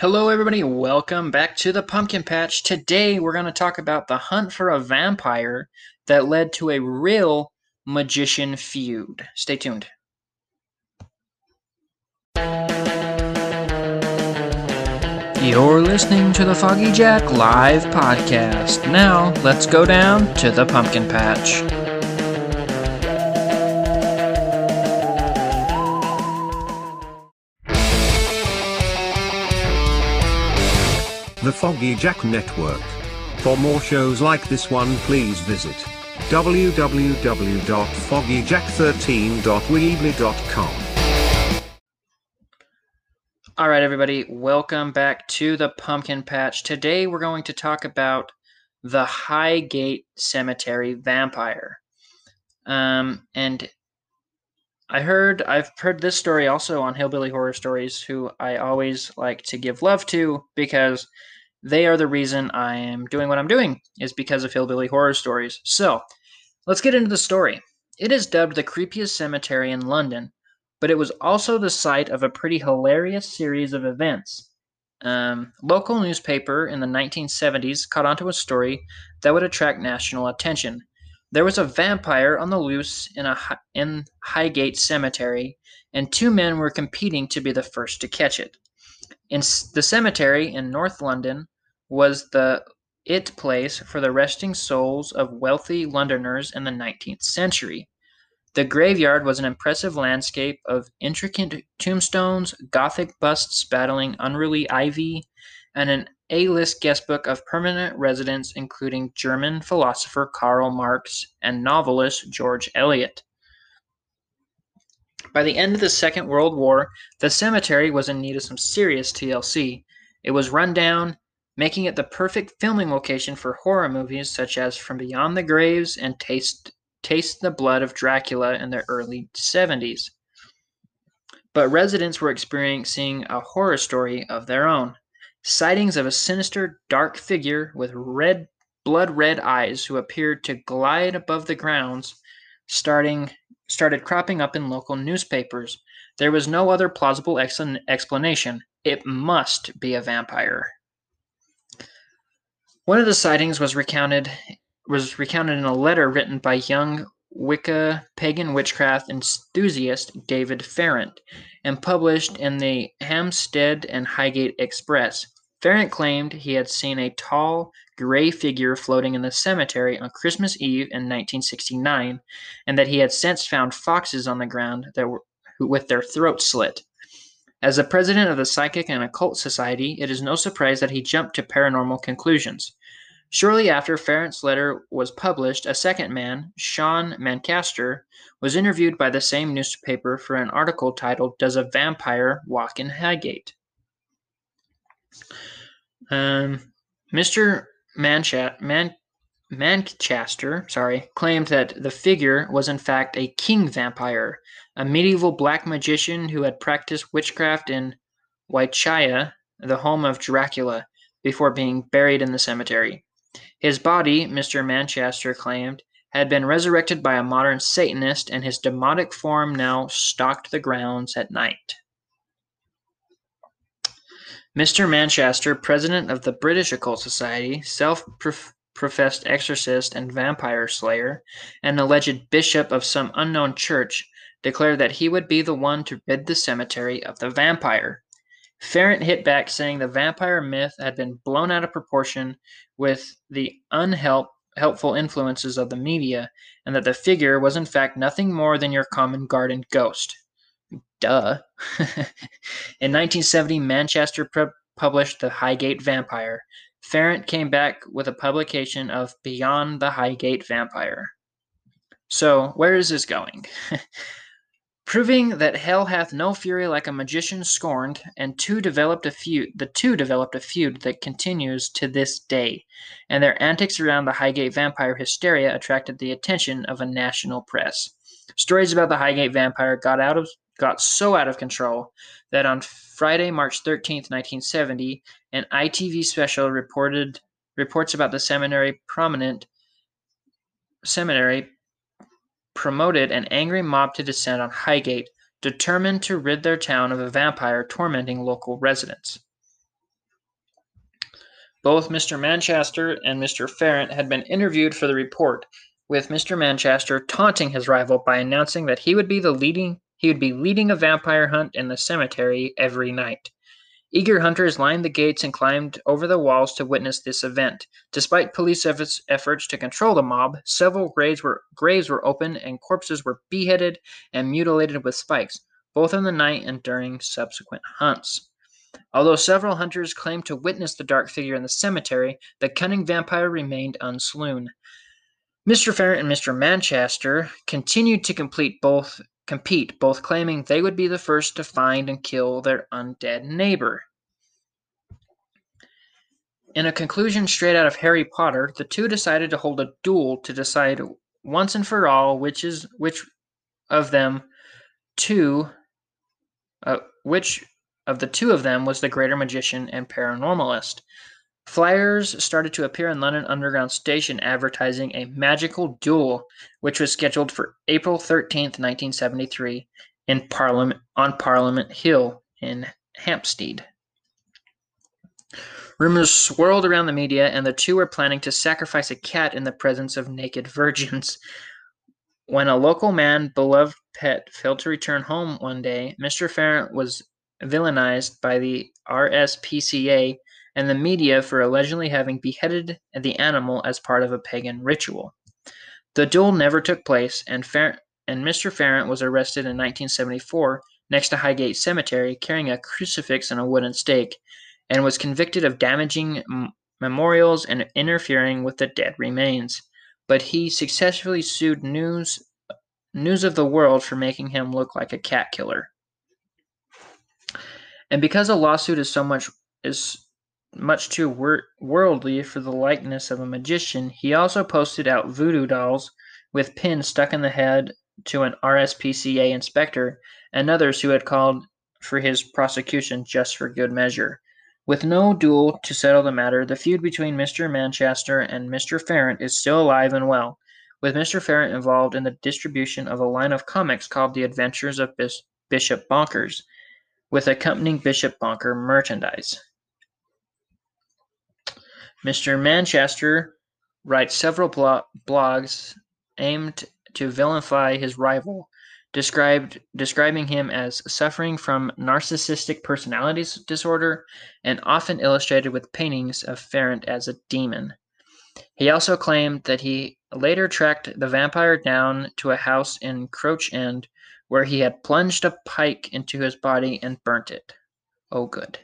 Hello, everybody. Welcome back to the Pumpkin Patch. Today, we're going to talk about the hunt for a vampire that led to a real magician feud. Stay tuned. You're listening to the Foggy Jack Live Podcast. Now, let's go down to the Pumpkin Patch. The Foggy Jack Network. For more shows like this one, please visit www.foggyjack13.weebly.com. All right, everybody, welcome back to the Pumpkin Patch. Today, we're going to talk about the Highgate Cemetery vampire. Um, and I heard, I've heard this story also on Hillbilly Horror Stories, who I always like to give love to because they are the reason I am doing what I'm doing, is because of Hillbilly Horror Stories. So, let's get into the story. It is dubbed the creepiest cemetery in London, but it was also the site of a pretty hilarious series of events. Um, local newspaper in the 1970s caught onto a story that would attract national attention. There was a vampire on the loose in a in Highgate Cemetery, and two men were competing to be the first to catch it. In the cemetery in North London was the it place for the resting souls of wealthy Londoners in the 19th century. The graveyard was an impressive landscape of intricate tombstones, Gothic busts battling unruly ivy, and an A list guestbook of permanent residents, including German philosopher Karl Marx and novelist George Eliot. By the end of the Second World War, the cemetery was in need of some serious TLC. It was run down, making it the perfect filming location for horror movies such as From Beyond the Graves and Taste Taste the Blood of Dracula in the early 70s. But residents were experiencing a horror story of their own. Sightings of a sinister, dark figure with red, blood red eyes who appeared to glide above the grounds starting started cropping up in local newspapers. There was no other plausible explan- explanation. It must be a vampire. One of the sightings was recounted was recounted in a letter written by young Wicca pagan witchcraft enthusiast David Farrant and published in the Hampstead and Highgate Express. Farrant claimed he had seen a tall, gray figure floating in the cemetery on Christmas Eve in 1969, and that he had since found foxes on the ground that were with their throats slit. As the president of the Psychic and Occult Society, it is no surprise that he jumped to paranormal conclusions. Shortly after Farrant's letter was published, a second man, Sean Manchester, was interviewed by the same newspaper for an article titled Does a Vampire Walk in Highgate? Um, Mr. Manchat, Man, Manchester sorry, claimed that the figure was in fact a king vampire, a medieval black magician who had practiced witchcraft in Wychaya, the home of Dracula, before being buried in the cemetery. His body, Mr. Manchester claimed, had been resurrected by a modern Satanist, and his demonic form now stalked the grounds at night. Mr. Manchester, president of the British Occult Society, self professed exorcist and vampire slayer, and alleged bishop of some unknown church, declared that he would be the one to rid the cemetery of the vampire. Farrant hit back, saying the vampire myth had been blown out of proportion with the unhelpful influences of the media, and that the figure was in fact nothing more than your common garden ghost. Duh. in 1970, Manchester pu- published The Highgate Vampire. Farrant came back with a publication of Beyond the Highgate Vampire. So, where is this going? Proving that hell hath no fury like a magician scorned, and two developed a feud the two developed a feud that continues to this day, and their antics around the Highgate vampire hysteria attracted the attention of a national press. Stories about the Highgate vampire got out of got so out of control that on Friday, March 13th, 1970, an ITV special reported reports about the seminary prominent seminary promoted an angry mob to descend on Highgate, determined to rid their town of a vampire tormenting local residents. Both Mr. Manchester and Mr. Farrant had been interviewed for the report, with Mr. Manchester taunting his rival by announcing that he would be the leading he would be leading a vampire hunt in the cemetery every night. Eager hunters lined the gates and climbed over the walls to witness this event. Despite police efforts, to control the mob, several graves were, graves were opened and corpses were beheaded and mutilated with spikes, both in the night and during subsequent hunts. Although several hunters claimed to witness the dark figure in the cemetery, the cunning vampire remained unslown. Mr. Farrant and Mr. Manchester continued to complete both compete, both claiming they would be the first to find and kill their undead neighbor. In a conclusion straight out of Harry Potter, the two decided to hold a duel to decide once and for all which is which of them two uh, which of the two of them was the greater magician and paranormalist. Flyers started to appear in London Underground Station advertising a magical duel, which was scheduled for April 13th, 1973, in Parliament on Parliament Hill in Hampstead. Rumors swirled around the media, and the two were planning to sacrifice a cat in the presence of naked virgins. When a local man, beloved pet, failed to return home one day, Mr. Farrant was villainized by the RSPCA and the media for allegedly having beheaded the animal as part of a pagan ritual. The duel never took place, and, Fer- and Mr. Farrant was arrested in 1974 next to Highgate Cemetery carrying a crucifix and a wooden stake, and was convicted of damaging m- memorials and interfering with the dead remains. But he successfully sued News News of the World for making him look like a cat killer. And because a lawsuit is so much is much too wor- worldly for the likeness of a magician, he also posted out voodoo dolls with pins stuck in the head to an RSPCA inspector and others who had called for his prosecution just for good measure. With no duel to settle the matter, the feud between Mr. Manchester and Mr. Farrant is still alive and well, with Mr. Farrant involved in the distribution of a line of comics called The Adventures of Bis- Bishop Bonkers, with accompanying Bishop Bonker merchandise. Mr. Manchester writes several blo- blogs aimed to vilify his rival, described describing him as suffering from narcissistic personality disorder and often illustrated with paintings of Farrant as a demon. He also claimed that he later tracked the vampire down to a house in Crouch End where he had plunged a pike into his body and burnt it. Oh, good.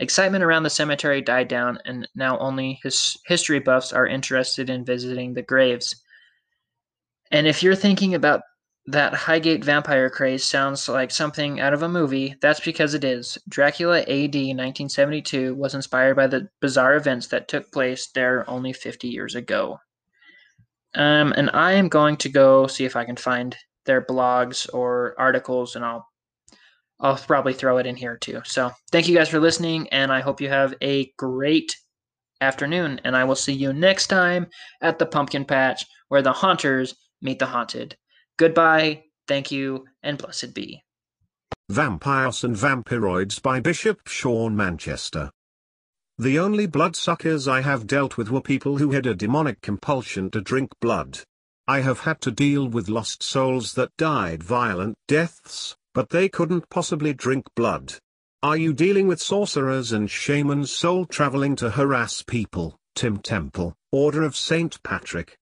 Excitement around the cemetery died down, and now only his history buffs are interested in visiting the graves. And if you're thinking about that Highgate vampire craze sounds like something out of a movie, that's because it is. Dracula AD 1972 was inspired by the bizarre events that took place there only 50 years ago. Um, and I am going to go see if I can find their blogs or articles, and I'll I'll probably throw it in here too. So thank you guys for listening, and I hope you have a great afternoon. And I will see you next time at the pumpkin patch where the haunters meet the haunted. Goodbye, thank you, and blessed be. Vampires and Vampiroids by Bishop Sean Manchester. The only bloodsuckers I have dealt with were people who had a demonic compulsion to drink blood. I have had to deal with lost souls that died violent deaths, but they couldn't possibly drink blood. Are you dealing with sorcerers and shamans soul traveling to harass people? Tim Temple, Order of St. Patrick.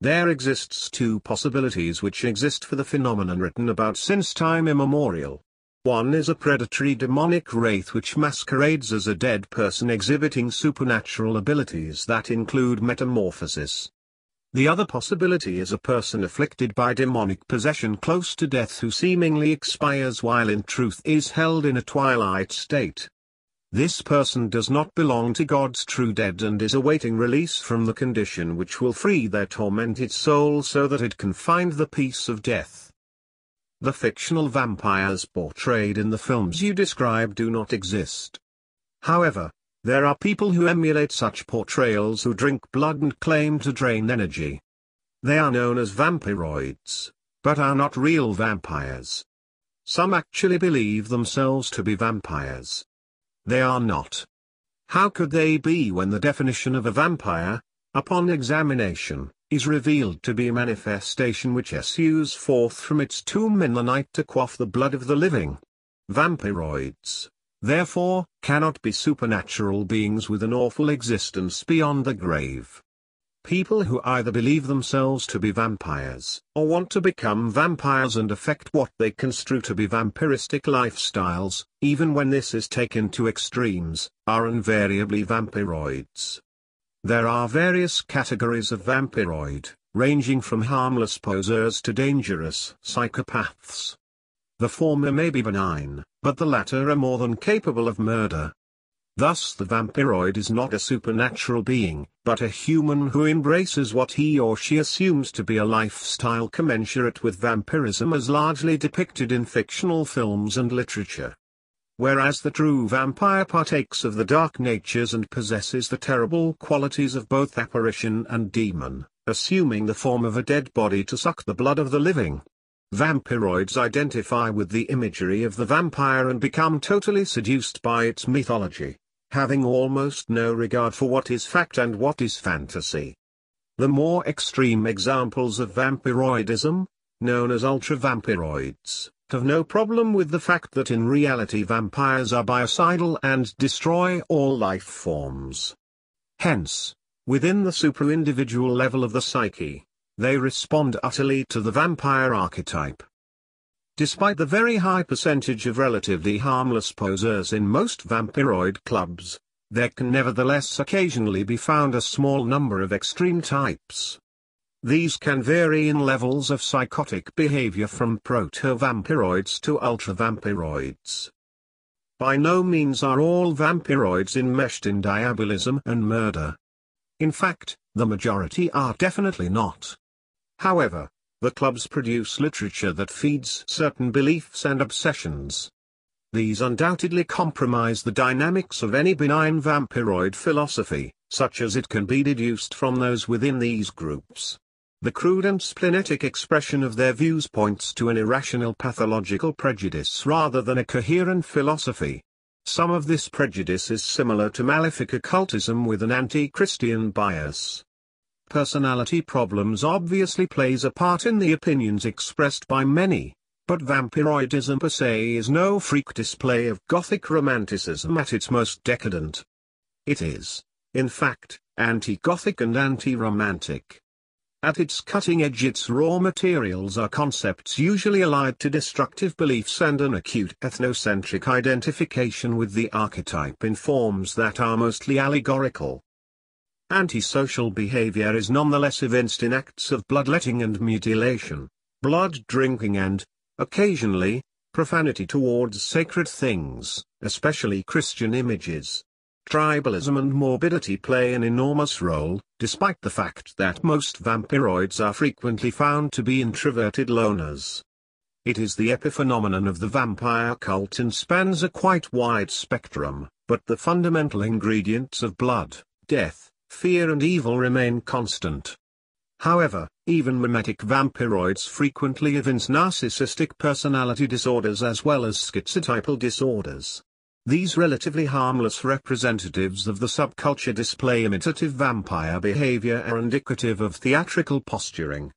There exists two possibilities which exist for the phenomenon written about since time immemorial. One is a predatory demonic wraith which masquerades as a dead person exhibiting supernatural abilities that include metamorphosis. The other possibility is a person afflicted by demonic possession close to death who seemingly expires while in truth is held in a twilight state. This person does not belong to God's true dead and is awaiting release from the condition which will free their tormented soul so that it can find the peace of death. The fictional vampires portrayed in the films you describe do not exist. However, there are people who emulate such portrayals who drink blood and claim to drain energy. They are known as vampiroids, but are not real vampires. Some actually believe themselves to be vampires. They are not. How could they be when the definition of a vampire, upon examination, is revealed to be a manifestation which issues forth from its tomb in the night to quaff the blood of the living? Vampiroids, therefore, cannot be supernatural beings with an awful existence beyond the grave. People who either believe themselves to be vampires, or want to become vampires and affect what they construe to be vampiristic lifestyles, even when this is taken to extremes, are invariably vampiroids. There are various categories of vampiroid, ranging from harmless posers to dangerous psychopaths. The former may be benign, but the latter are more than capable of murder. Thus the vampiroid is not a supernatural being, but a human who embraces what he or she assumes to be a lifestyle commensurate with vampirism as largely depicted in fictional films and literature. Whereas the true vampire partakes of the dark natures and possesses the terrible qualities of both apparition and demon, assuming the form of a dead body to suck the blood of the living. Vampiroids identify with the imagery of the vampire and become totally seduced by its mythology, having almost no regard for what is fact and what is fantasy. The more extreme examples of vampiroidism, known as ultra-vampiroids, have no problem with the fact that in reality vampires are biocidal and destroy all life forms. Hence, within the super-individual level of the psyche, they respond utterly to the vampire archetype. Despite the very high percentage of relatively harmless posers in most vampiroid clubs, there can nevertheless occasionally be found a small number of extreme types. These can vary in levels of psychotic behavior from proto-vampiroids to ultra-vampiroids. By no means are all vampiroids enmeshed in diabolism and murder. In fact, the majority are definitely not. However, the clubs produce literature that feeds certain beliefs and obsessions. These undoubtedly compromise the dynamics of any benign vampiroid philosophy, such as it can be deduced from those within these groups. The crude and splenetic expression of their views points to an irrational pathological prejudice rather than a coherent philosophy. Some of this prejudice is similar to malefic occultism with an anti-Christian bias. Personality problems obviously plays a part in the opinions expressed by many, but vampiroidism per se is no freak display of Gothic romanticism at its most decadent. It is, in fact, anti-Gothic and anti-romantic. At its cutting edge its raw materials are concepts usually allied to destructive beliefs and an acute ethnocentric identification with the archetype in forms that are mostly allegorical. Antisocial behavior is nonetheless evinced in acts of bloodletting and mutilation, blood drinking and, occasionally, profanity towards sacred things, especially Christian images. Tribalism and morbidity play an enormous role, despite the fact that most vampiroids are frequently found to be introverted loners. It is the epiphenomenon of the vampire cult and spans a quite wide spectrum, but the fundamental ingredients of blood, death, fear and evil remain constant. However, even mimetic vampiroids frequently evince narcissistic personality disorders as well as schizotypal disorders. These relatively harmless representatives of the subculture display imitative vampire behavior are indicative of theatrical posturing.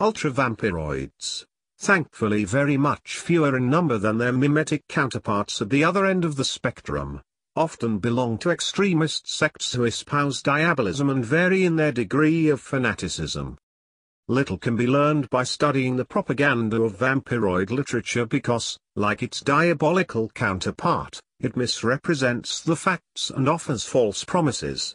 Ultra-vampiroids, thankfully very much fewer in number than their mimetic counterparts at the other end of the spectrum, often belong to extremist sects who espouse diabolism and vary in their degree of fanaticism. Little can be learned by studying the propaganda of vampiroid literature because, like its diabolical counterpart, it misrepresents the facts and offers false promises.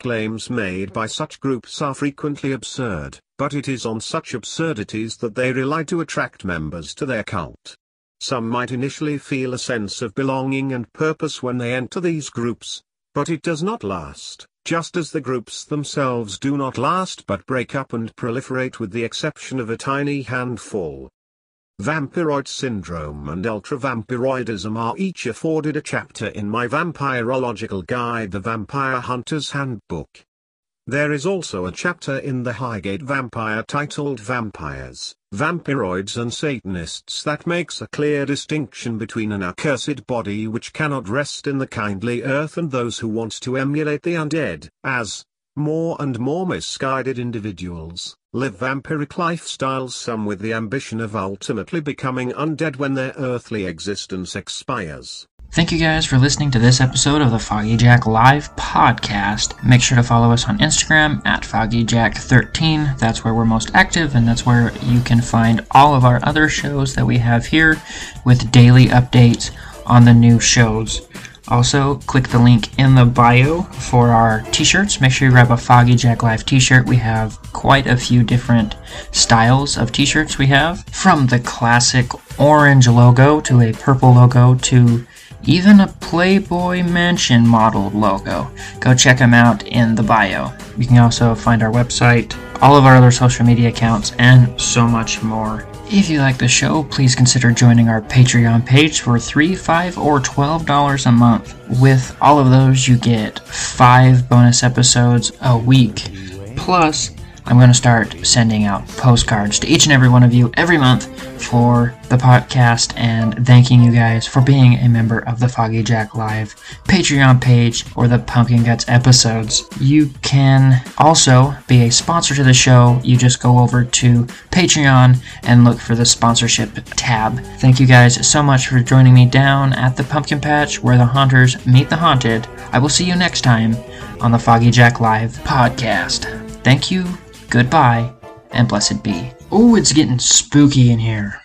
Claims made by such groups are frequently absurd, but it is on such absurdities that they rely to attract members to their cult. Some might initially feel a sense of belonging and purpose when they enter these groups, but it does not last, just as the groups themselves do not last but break up and proliferate with the exception of a tiny handful. Vampiroid syndrome and ultravampiroidism are each afforded a chapter in my vampirological guide The Vampire Hunter's Handbook. There is also a chapter in the Highgate Vampire titled Vampires, Vampiroids and Satanists that makes a clear distinction between an accursed body which cannot rest in the kindly earth and those who want to emulate the undead, as, more and more misguided individuals, live vampiric lifestyles some with the ambition of ultimately becoming undead when their earthly existence expires. Thank you guys for listening to this episode of the Foggy Jack Live podcast. Make sure to follow us on Instagram at FoggyJack13. That's where we're most active, and that's where you can find all of our other shows that we have here with daily updates on the new shows. Also, click the link in the bio for our t shirts. Make sure you grab a Foggy Jack Live t shirt. We have quite a few different styles of t shirts we have, from the classic orange logo to a purple logo to even a Playboy Mansion modeled logo. Go check them out in the bio. You can also find our website, all of our other social media accounts, and so much more. If you like the show, please consider joining our Patreon page for 3, 5 or $12 a month. With all of those, you get 5 bonus episodes a week. Plus, I'm going to start sending out postcards to each and every one of you every month for the podcast and thanking you guys for being a member of the Foggy Jack Live Patreon page or the Pumpkin Guts episodes. You can also be a sponsor to the show. You just go over to Patreon and look for the sponsorship tab. Thank you guys so much for joining me down at the Pumpkin Patch where the haunters meet the haunted. I will see you next time on the Foggy Jack Live podcast. Thank you goodbye, and blessed be. Oh, it's getting spooky in here.